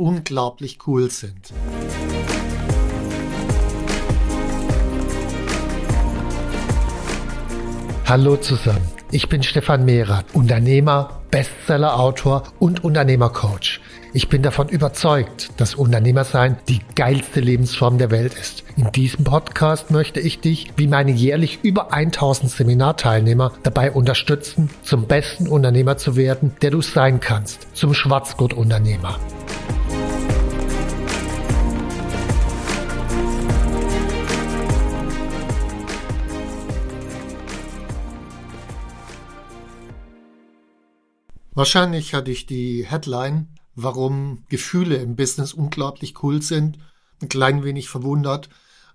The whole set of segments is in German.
unglaublich cool sind. Hallo zusammen, ich bin Stefan Mehrer, Unternehmer, Bestseller-Autor und Unternehmercoach. Ich bin davon überzeugt, dass Unternehmersein die geilste Lebensform der Welt ist. In diesem Podcast möchte ich dich, wie meine jährlich über 1000 Seminarteilnehmer, dabei unterstützen, zum besten Unternehmer zu werden, der du sein kannst, zum Schwarzgurt-Unternehmer. Wahrscheinlich hatte ich die Headline, warum Gefühle im Business unglaublich cool sind, ein klein wenig verwundert,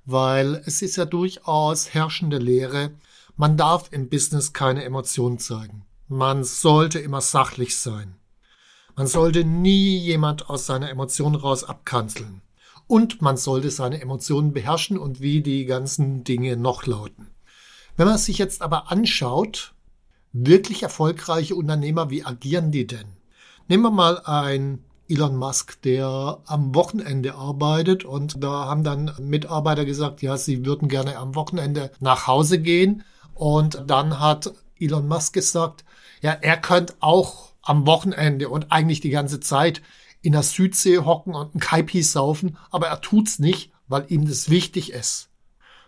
weil es ist ja durchaus herrschende Lehre, man darf im Business keine Emotionen zeigen. Man sollte immer sachlich sein. Man sollte nie jemand aus seiner Emotion raus abkanzeln. Und man sollte seine Emotionen beherrschen und wie die ganzen Dinge noch lauten. Wenn man sich jetzt aber anschaut, wirklich erfolgreiche Unternehmer, wie agieren die denn? Nehmen wir mal ein Elon Musk, der am Wochenende arbeitet und da haben dann Mitarbeiter gesagt, ja, sie würden gerne am Wochenende nach Hause gehen und dann hat Elon Musk gesagt, ja, er könnte auch am Wochenende und eigentlich die ganze Zeit in der Südsee hocken und ein Kaipi saufen, aber er tut's nicht, weil ihm das wichtig ist.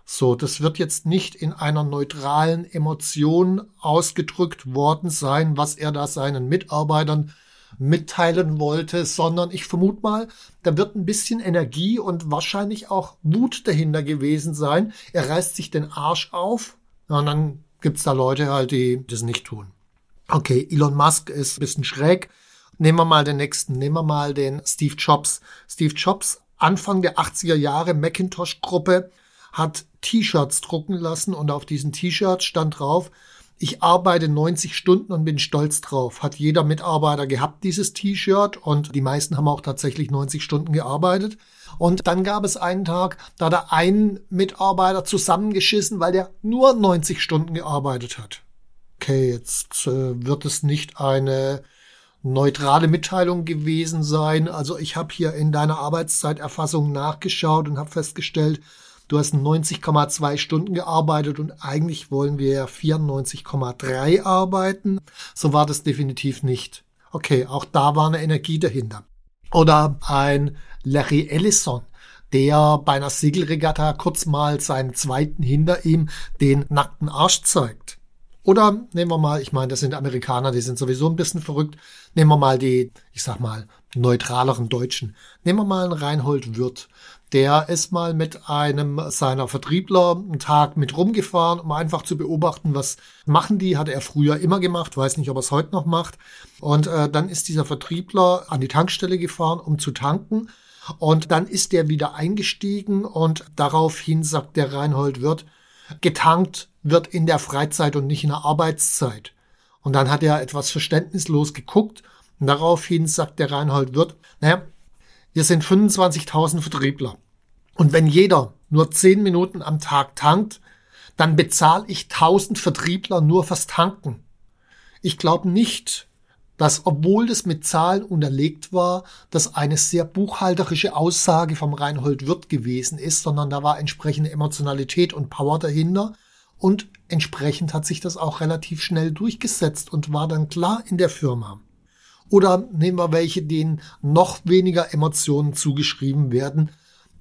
So, das wird jetzt nicht in einer neutralen Emotion ausgedrückt worden sein, was er da seinen Mitarbeitern mitteilen wollte, sondern ich vermute mal, da wird ein bisschen Energie und wahrscheinlich auch Wut dahinter gewesen sein. Er reißt sich den Arsch auf und dann gibt's da Leute halt, die das nicht tun. Okay, Elon Musk ist ein bisschen schräg. Nehmen wir mal den nächsten, nehmen wir mal den Steve Jobs. Steve Jobs, Anfang der 80er Jahre Macintosh-Gruppe, hat T-Shirts drucken lassen und auf diesen T-Shirts stand drauf, ich arbeite 90 Stunden und bin stolz drauf. Hat jeder Mitarbeiter gehabt, dieses T-Shirt und die meisten haben auch tatsächlich 90 Stunden gearbeitet. Und dann gab es einen Tag, da hat er einen Mitarbeiter zusammengeschissen, weil der nur 90 Stunden gearbeitet hat. Okay, jetzt äh, wird es nicht eine neutrale Mitteilung gewesen sein. Also ich habe hier in deiner Arbeitszeiterfassung nachgeschaut und habe festgestellt, Du hast 90,2 Stunden gearbeitet und eigentlich wollen wir ja 94,3 arbeiten. So war das definitiv nicht. Okay, auch da war eine Energie dahinter. Oder ein Larry Ellison, der bei einer Segelregatta kurz mal seinen zweiten hinter ihm den nackten Arsch zeigt. Oder nehmen wir mal, ich meine, das sind Amerikaner, die sind sowieso ein bisschen verrückt. Nehmen wir mal die, ich sag mal, neutraleren Deutschen. Nehmen wir mal einen Reinhold Wirth, der ist mal mit einem seiner Vertriebler einen Tag mit rumgefahren, um einfach zu beobachten, was machen die. Hat er früher immer gemacht, weiß nicht, ob er es heute noch macht. Und äh, dann ist dieser Vertriebler an die Tankstelle gefahren, um zu tanken. Und dann ist er wieder eingestiegen und daraufhin sagt der Reinhold Wirt, getankt wird in der Freizeit und nicht in der Arbeitszeit. Und dann hat er etwas verständnislos geguckt und daraufhin sagt der Reinhold Wirt, naja, wir sind 25.000 Vertriebler. Und wenn jeder nur 10 Minuten am Tag tankt, dann bezahle ich 1000 Vertriebler nur fürs Tanken. Ich glaube nicht, dass, obwohl das mit Zahlen unterlegt war, das eine sehr buchhalterische Aussage vom Reinhold Wirth gewesen ist, sondern da war entsprechende Emotionalität und Power dahinter. Und entsprechend hat sich das auch relativ schnell durchgesetzt und war dann klar in der Firma. Oder nehmen wir welche, denen noch weniger Emotionen zugeschrieben werden,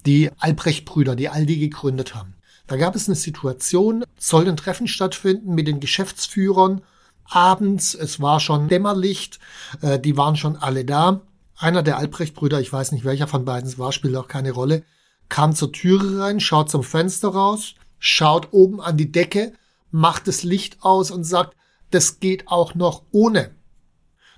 die Albrecht-Brüder, die Aldi gegründet haben. Da gab es eine Situation, soll ein Treffen stattfinden mit den Geschäftsführern. Abends, es war schon Dämmerlicht, äh, die waren schon alle da. Einer der Albrecht-Brüder, ich weiß nicht welcher von beiden es war, spielt auch keine Rolle, kam zur Türe rein, schaut zum Fenster raus, schaut oben an die Decke, macht das Licht aus und sagt, das geht auch noch ohne.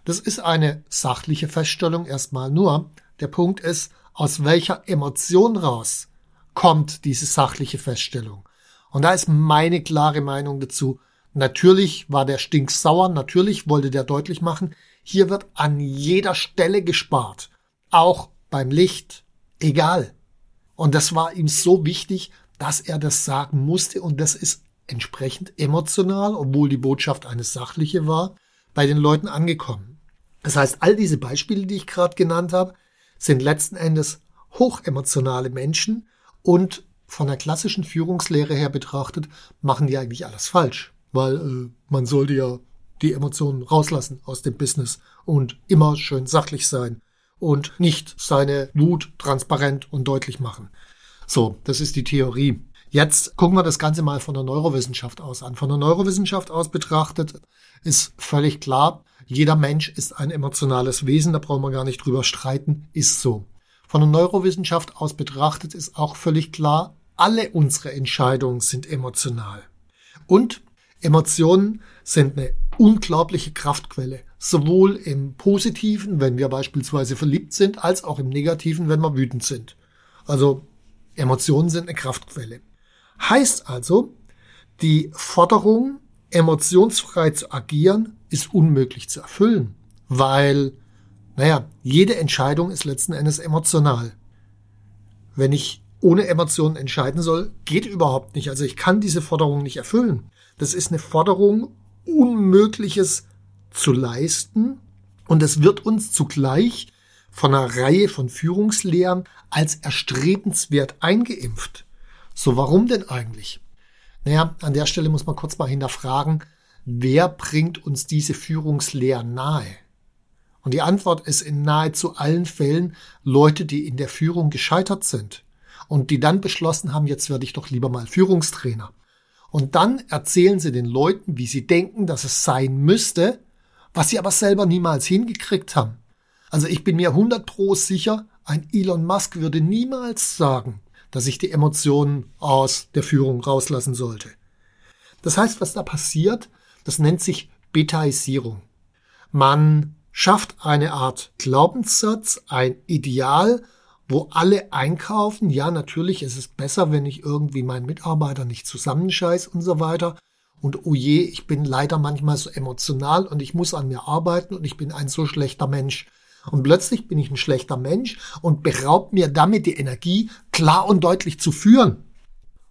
Das ist eine sachliche Feststellung erstmal nur. Der Punkt ist, aus welcher Emotion raus kommt diese sachliche Feststellung. Und da ist meine klare Meinung dazu. Natürlich war der stinksauer, natürlich wollte der deutlich machen, hier wird an jeder Stelle gespart. Auch beim Licht. Egal. Und das war ihm so wichtig, dass er das sagen musste und das ist entsprechend emotional, obwohl die Botschaft eine sachliche war, bei den Leuten angekommen. Das heißt, all diese Beispiele, die ich gerade genannt habe, sind letzten Endes hochemotionale Menschen und von der klassischen Führungslehre her betrachtet, machen die eigentlich alles falsch, weil äh, man sollte ja die Emotionen rauslassen aus dem Business und immer schön sachlich sein und nicht seine Wut transparent und deutlich machen. So, das ist die Theorie. Jetzt gucken wir das Ganze mal von der Neurowissenschaft aus an. Von der Neurowissenschaft aus betrachtet ist völlig klar, jeder Mensch ist ein emotionales Wesen, da brauchen wir gar nicht drüber streiten, ist so. Von der Neurowissenschaft aus betrachtet ist auch völlig klar, alle unsere Entscheidungen sind emotional. Und Emotionen sind eine unglaubliche Kraftquelle, sowohl im positiven, wenn wir beispielsweise verliebt sind, als auch im negativen, wenn wir wütend sind. Also Emotionen sind eine Kraftquelle. Heißt also, die Forderung, emotionsfrei zu agieren, ist unmöglich zu erfüllen, weil, naja, jede Entscheidung ist letzten Endes emotional. Wenn ich ohne Emotionen entscheiden soll, geht überhaupt nicht. Also ich kann diese Forderung nicht erfüllen. Das ist eine Forderung, Unmögliches zu leisten und es wird uns zugleich von einer Reihe von Führungslehren als erstrebenswert eingeimpft. So, warum denn eigentlich? Naja, an der Stelle muss man kurz mal hinterfragen, wer bringt uns diese Führungslehren nahe? Und die Antwort ist in nahezu allen Fällen Leute, die in der Führung gescheitert sind und die dann beschlossen haben, jetzt werde ich doch lieber mal Führungstrainer. Und dann erzählen sie den Leuten, wie sie denken, dass es sein müsste, was sie aber selber niemals hingekriegt haben. Also ich bin mir 100 pro sicher, ein Elon Musk würde niemals sagen, dass ich die Emotionen aus der Führung rauslassen sollte. Das heißt, was da passiert, das nennt sich Betaisierung. Man schafft eine Art Glaubenssatz, ein Ideal, wo alle einkaufen. Ja, natürlich ist es besser, wenn ich irgendwie meinen Mitarbeiter nicht zusammenscheiß und so weiter. Und oh je, ich bin leider manchmal so emotional und ich muss an mir arbeiten und ich bin ein so schlechter Mensch. Und plötzlich bin ich ein schlechter Mensch und beraubt mir damit die Energie, klar und deutlich zu führen.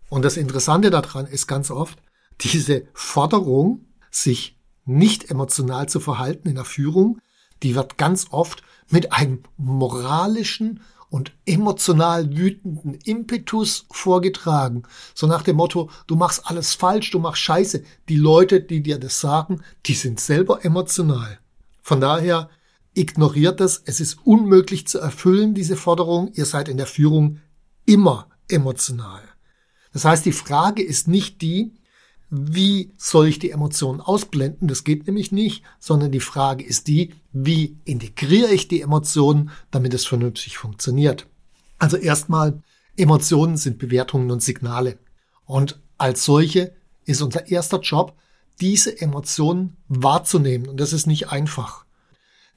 Und das Interessante daran ist ganz oft, diese Forderung, sich nicht emotional zu verhalten in der Führung, die wird ganz oft mit einem moralischen und emotional wütenden Impetus vorgetragen. So nach dem Motto, du machst alles falsch, du machst Scheiße. Die Leute, die dir das sagen, die sind selber emotional. Von daher ignoriert es. Es ist unmöglich zu erfüllen, diese Forderung. Ihr seid in der Führung immer emotional. Das heißt, die Frage ist nicht die, wie soll ich die Emotionen ausblenden? Das geht nämlich nicht, sondern die Frage ist die, wie integriere ich die Emotionen, damit es vernünftig funktioniert? Also erstmal, Emotionen sind Bewertungen und Signale. Und als solche ist unser erster Job, diese Emotionen wahrzunehmen. Und das ist nicht einfach.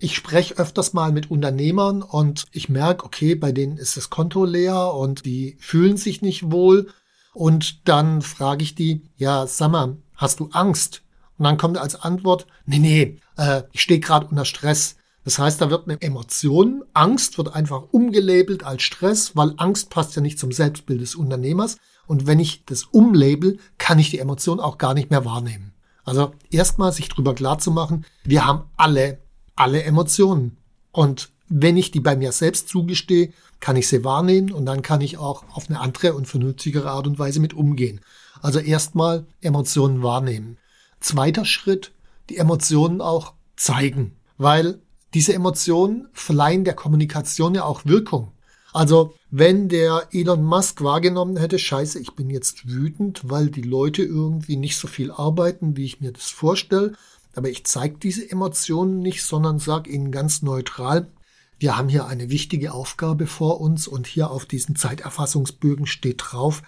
Ich spreche öfters mal mit Unternehmern und ich merke, okay, bei denen ist das Konto leer und die fühlen sich nicht wohl. Und dann frage ich die, ja, sag mal, hast du Angst? Und dann kommt als Antwort, nee, nee, äh, ich stehe gerade unter Stress. Das heißt, da wird eine Emotion, Angst wird einfach umgelabelt als Stress, weil Angst passt ja nicht zum Selbstbild des Unternehmers. Und wenn ich das umlabel, kann ich die Emotion auch gar nicht mehr wahrnehmen. Also erstmal sich drüber klar zu machen, wir haben alle alle Emotionen. Und wenn ich die bei mir selbst zugestehe, kann ich sie wahrnehmen und dann kann ich auch auf eine andere und vernünftigere Art und Weise mit umgehen. Also erstmal Emotionen wahrnehmen. Zweiter Schritt, die Emotionen auch zeigen, weil diese Emotionen verleihen der Kommunikation ja auch Wirkung. Also wenn der Elon Musk wahrgenommen hätte, scheiße, ich bin jetzt wütend, weil die Leute irgendwie nicht so viel arbeiten, wie ich mir das vorstelle, aber ich zeige diese Emotionen nicht, sondern sage ihnen ganz neutral, wir haben hier eine wichtige Aufgabe vor uns und hier auf diesen Zeiterfassungsbögen steht drauf,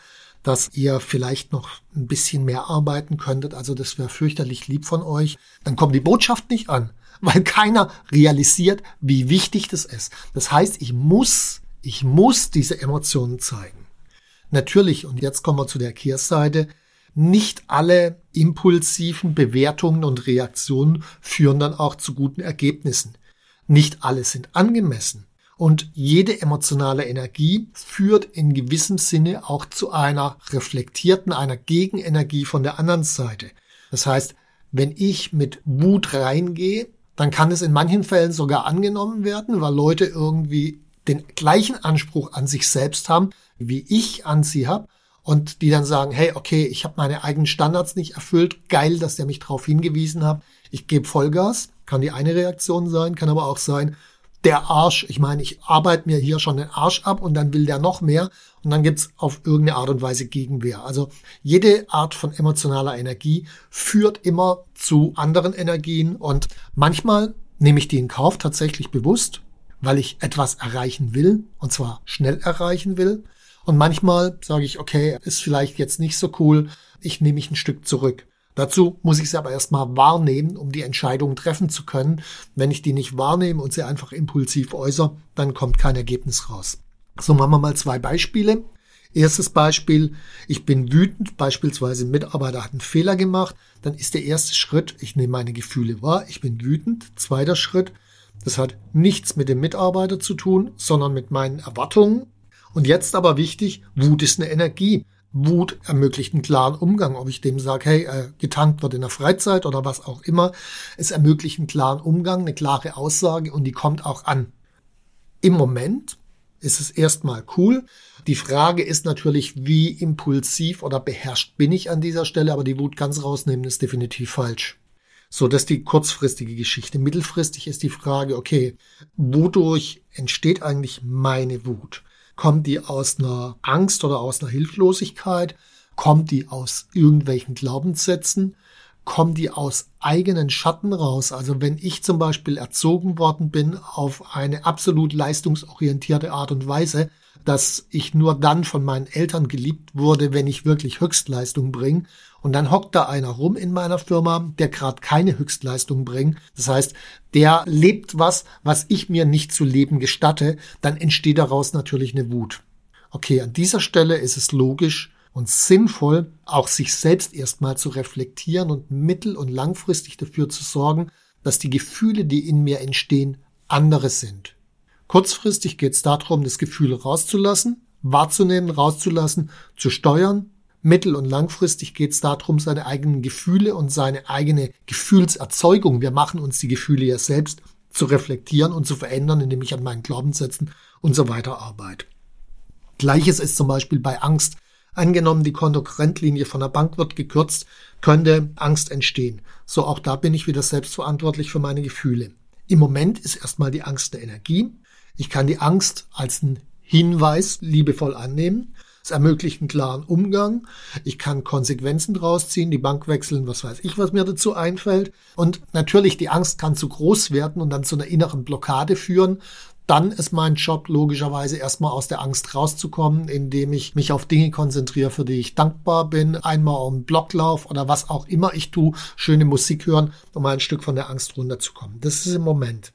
dass ihr vielleicht noch ein bisschen mehr arbeiten könntet. Also das wäre fürchterlich lieb von euch. Dann kommt die Botschaft nicht an, weil keiner realisiert, wie wichtig das ist. Das heißt, ich muss, ich muss diese Emotionen zeigen. Natürlich, und jetzt kommen wir zu der Kehrseite, nicht alle impulsiven Bewertungen und Reaktionen führen dann auch zu guten Ergebnissen. Nicht alle sind angemessen. Und jede emotionale Energie führt in gewissem Sinne auch zu einer reflektierten, einer Gegenenergie von der anderen Seite. Das heißt, wenn ich mit Wut reingehe, dann kann es in manchen Fällen sogar angenommen werden, weil Leute irgendwie den gleichen Anspruch an sich selbst haben, wie ich an sie habe und die dann sagen, hey, okay, ich habe meine eigenen Standards nicht erfüllt, geil, dass der mich darauf hingewiesen hat, ich gebe Vollgas, kann die eine Reaktion sein, kann aber auch sein, der Arsch, ich meine, ich arbeite mir hier schon den Arsch ab und dann will der noch mehr. Und dann gibt's auf irgendeine Art und Weise Gegenwehr. Also jede Art von emotionaler Energie führt immer zu anderen Energien. Und manchmal nehme ich die in Kauf tatsächlich bewusst, weil ich etwas erreichen will und zwar schnell erreichen will. Und manchmal sage ich, okay, ist vielleicht jetzt nicht so cool, ich nehme mich ein Stück zurück. Dazu muss ich sie aber erstmal wahrnehmen, um die Entscheidung treffen zu können. Wenn ich die nicht wahrnehme und sie einfach impulsiv äußere, dann kommt kein Ergebnis raus. So machen wir mal zwei Beispiele. Erstes Beispiel, ich bin wütend, beispielsweise ein Mitarbeiter hat einen Fehler gemacht, dann ist der erste Schritt, ich nehme meine Gefühle wahr, ich bin wütend. Zweiter Schritt, das hat nichts mit dem Mitarbeiter zu tun, sondern mit meinen Erwartungen. Und jetzt aber wichtig, Wut ist eine Energie. Wut ermöglicht einen klaren Umgang, ob ich dem sage, hey, äh, getankt wird in der Freizeit oder was auch immer. Es ermöglicht einen klaren Umgang, eine klare Aussage und die kommt auch an. Im Moment ist es erstmal cool. Die Frage ist natürlich, wie impulsiv oder beherrscht bin ich an dieser Stelle, aber die Wut ganz rausnehmen ist definitiv falsch. So, das ist die kurzfristige Geschichte. Mittelfristig ist die Frage, okay, wodurch entsteht eigentlich meine Wut? Kommt die aus einer Angst oder aus einer Hilflosigkeit? Kommt die aus irgendwelchen Glaubenssätzen? Kommt die aus eigenen Schatten raus? Also wenn ich zum Beispiel erzogen worden bin auf eine absolut leistungsorientierte Art und Weise, dass ich nur dann von meinen Eltern geliebt wurde, wenn ich wirklich Höchstleistung bringe. Und dann hockt da einer rum in meiner Firma, der gerade keine Höchstleistung bringt. Das heißt, der lebt was, was ich mir nicht zu leben gestatte. Dann entsteht daraus natürlich eine Wut. Okay, an dieser Stelle ist es logisch und sinnvoll, auch sich selbst erstmal zu reflektieren und mittel- und langfristig dafür zu sorgen, dass die Gefühle, die in mir entstehen, andere sind. Kurzfristig geht es darum, das Gefühl rauszulassen, wahrzunehmen, rauszulassen, zu steuern. Mittel- und langfristig geht es darum, seine eigenen Gefühle und seine eigene Gefühlserzeugung, wir machen uns die Gefühle ja selbst, zu reflektieren und zu verändern, indem ich an meinen Glaubenssätzen und so weiter arbeite. Gleiches ist zum Beispiel bei Angst. Angenommen, die Kontokorrentlinie von der Bank wird gekürzt, könnte Angst entstehen. So auch da bin ich wieder selbstverantwortlich für meine Gefühle. Im Moment ist erstmal die Angst der Energie. Ich kann die Angst als einen Hinweis liebevoll annehmen. Es ermöglicht einen klaren Umgang. Ich kann Konsequenzen draus ziehen, die Bank wechseln, was weiß ich, was mir dazu einfällt. Und natürlich, die Angst kann zu groß werden und dann zu einer inneren Blockade führen. Dann ist mein Job logischerweise erstmal aus der Angst rauszukommen, indem ich mich auf Dinge konzentriere, für die ich dankbar bin. Einmal um Blocklauf oder was auch immer ich tue, schöne Musik hören, um ein Stück von der Angst runterzukommen. Das ist im Moment.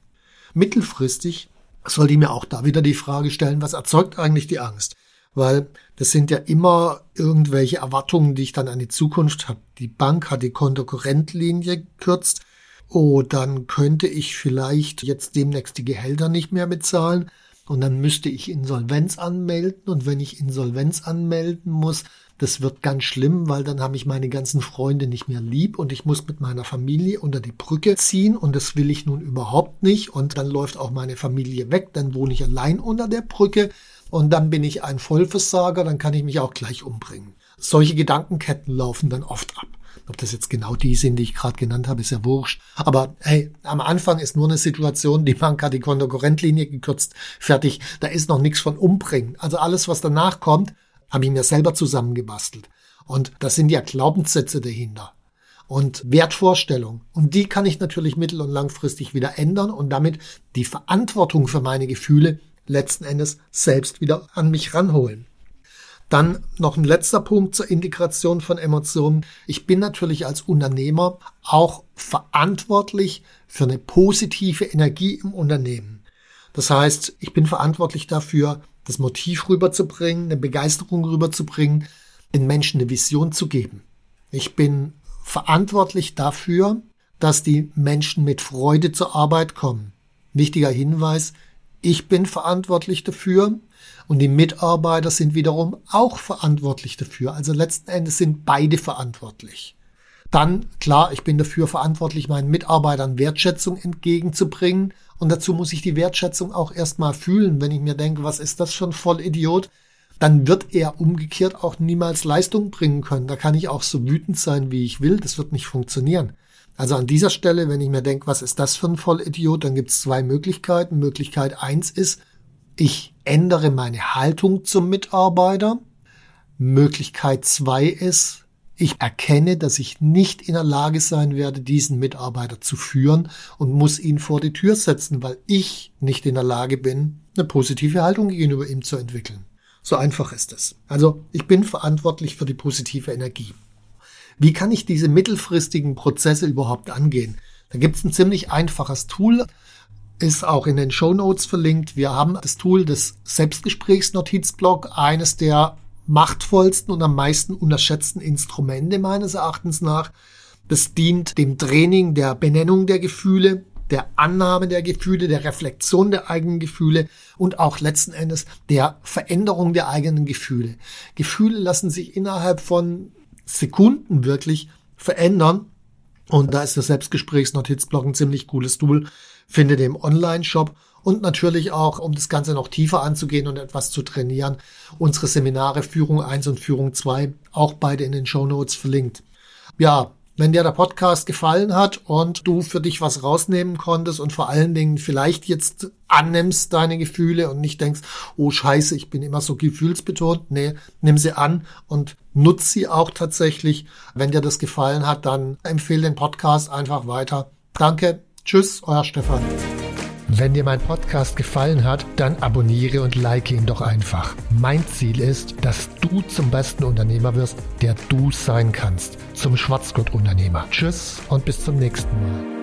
Mittelfristig sollte ich mir auch da wieder die Frage stellen, was erzeugt eigentlich die Angst? Weil das sind ja immer irgendwelche Erwartungen, die ich dann an die Zukunft habe. Die Bank hat die Kontokorrentlinie gekürzt. Oh, dann könnte ich vielleicht jetzt demnächst die Gehälter nicht mehr bezahlen. Und dann müsste ich Insolvenz anmelden. Und wenn ich Insolvenz anmelden muss, das wird ganz schlimm, weil dann habe ich meine ganzen Freunde nicht mehr lieb und ich muss mit meiner Familie unter die Brücke ziehen und das will ich nun überhaupt nicht. Und dann läuft auch meine Familie weg, dann wohne ich allein unter der Brücke und dann bin ich ein Vollversager, dann kann ich mich auch gleich umbringen. Solche Gedankenketten laufen dann oft ab. Ob das jetzt genau die sind, die ich gerade genannt habe, ist ja wurscht. Aber hey, am Anfang ist nur eine Situation, die Bank hat die Kontokorrentlinie gekürzt, fertig. Da ist noch nichts von umbringen. Also alles, was danach kommt, habe ich mir selber zusammengebastelt. Und das sind ja Glaubenssätze dahinter und Wertvorstellungen. Und die kann ich natürlich mittel- und langfristig wieder ändern und damit die Verantwortung für meine Gefühle letzten Endes selbst wieder an mich ranholen. Dann noch ein letzter Punkt zur Integration von Emotionen. Ich bin natürlich als Unternehmer auch verantwortlich für eine positive Energie im Unternehmen. Das heißt, ich bin verantwortlich dafür, das Motiv rüberzubringen, eine Begeisterung rüberzubringen, den Menschen eine Vision zu geben. Ich bin verantwortlich dafür, dass die Menschen mit Freude zur Arbeit kommen. Wichtiger Hinweis, ich bin verantwortlich dafür und die Mitarbeiter sind wiederum auch verantwortlich dafür. Also letzten Endes sind beide verantwortlich. Dann, klar, ich bin dafür verantwortlich, meinen Mitarbeitern Wertschätzung entgegenzubringen. Und dazu muss ich die Wertschätzung auch erstmal fühlen. Wenn ich mir denke, was ist das für ein Vollidiot, dann wird er umgekehrt auch niemals Leistung bringen können. Da kann ich auch so wütend sein, wie ich will. Das wird nicht funktionieren. Also an dieser Stelle, wenn ich mir denke, was ist das für ein Vollidiot, dann gibt es zwei Möglichkeiten. Möglichkeit eins ist, ich ändere meine Haltung zum Mitarbeiter. Möglichkeit zwei ist, ich erkenne, dass ich nicht in der Lage sein werde, diesen Mitarbeiter zu führen und muss ihn vor die Tür setzen, weil ich nicht in der Lage bin, eine positive Haltung gegenüber ihm zu entwickeln. So einfach ist es. Also ich bin verantwortlich für die positive Energie. Wie kann ich diese mittelfristigen Prozesse überhaupt angehen? Da gibt es ein ziemlich einfaches Tool, ist auch in den Show Notes verlinkt. Wir haben das Tool des Selbstgesprächsnotizblock, eines der machtvollsten und am meisten unterschätzten Instrumente meines Erachtens nach. Das dient dem Training der Benennung der Gefühle, der Annahme der Gefühle, der Reflexion der eigenen Gefühle und auch letzten Endes der Veränderung der eigenen Gefühle. Gefühle lassen sich innerhalb von Sekunden wirklich verändern. Und da ist das Selbstgesprächsnotizblock ein ziemlich cooles Tool. Findet im Online-Shop und natürlich auch, um das Ganze noch tiefer anzugehen und etwas zu trainieren, unsere Seminare Führung 1 und Führung 2, auch beide in den Show Notes verlinkt. Ja, wenn dir der Podcast gefallen hat und du für dich was rausnehmen konntest und vor allen Dingen vielleicht jetzt annimmst deine Gefühle und nicht denkst, oh scheiße, ich bin immer so gefühlsbetont. Nee, nimm sie an und nutz sie auch tatsächlich. Wenn dir das gefallen hat, dann empfehle den Podcast einfach weiter. Danke. Tschüss, euer Stefan. Wenn dir mein Podcast gefallen hat, dann abonniere und like ihn doch einfach. Mein Ziel ist, dass du zum besten Unternehmer wirst, der du sein kannst. Zum Schwarzgurt-Unternehmer. Tschüss und bis zum nächsten Mal.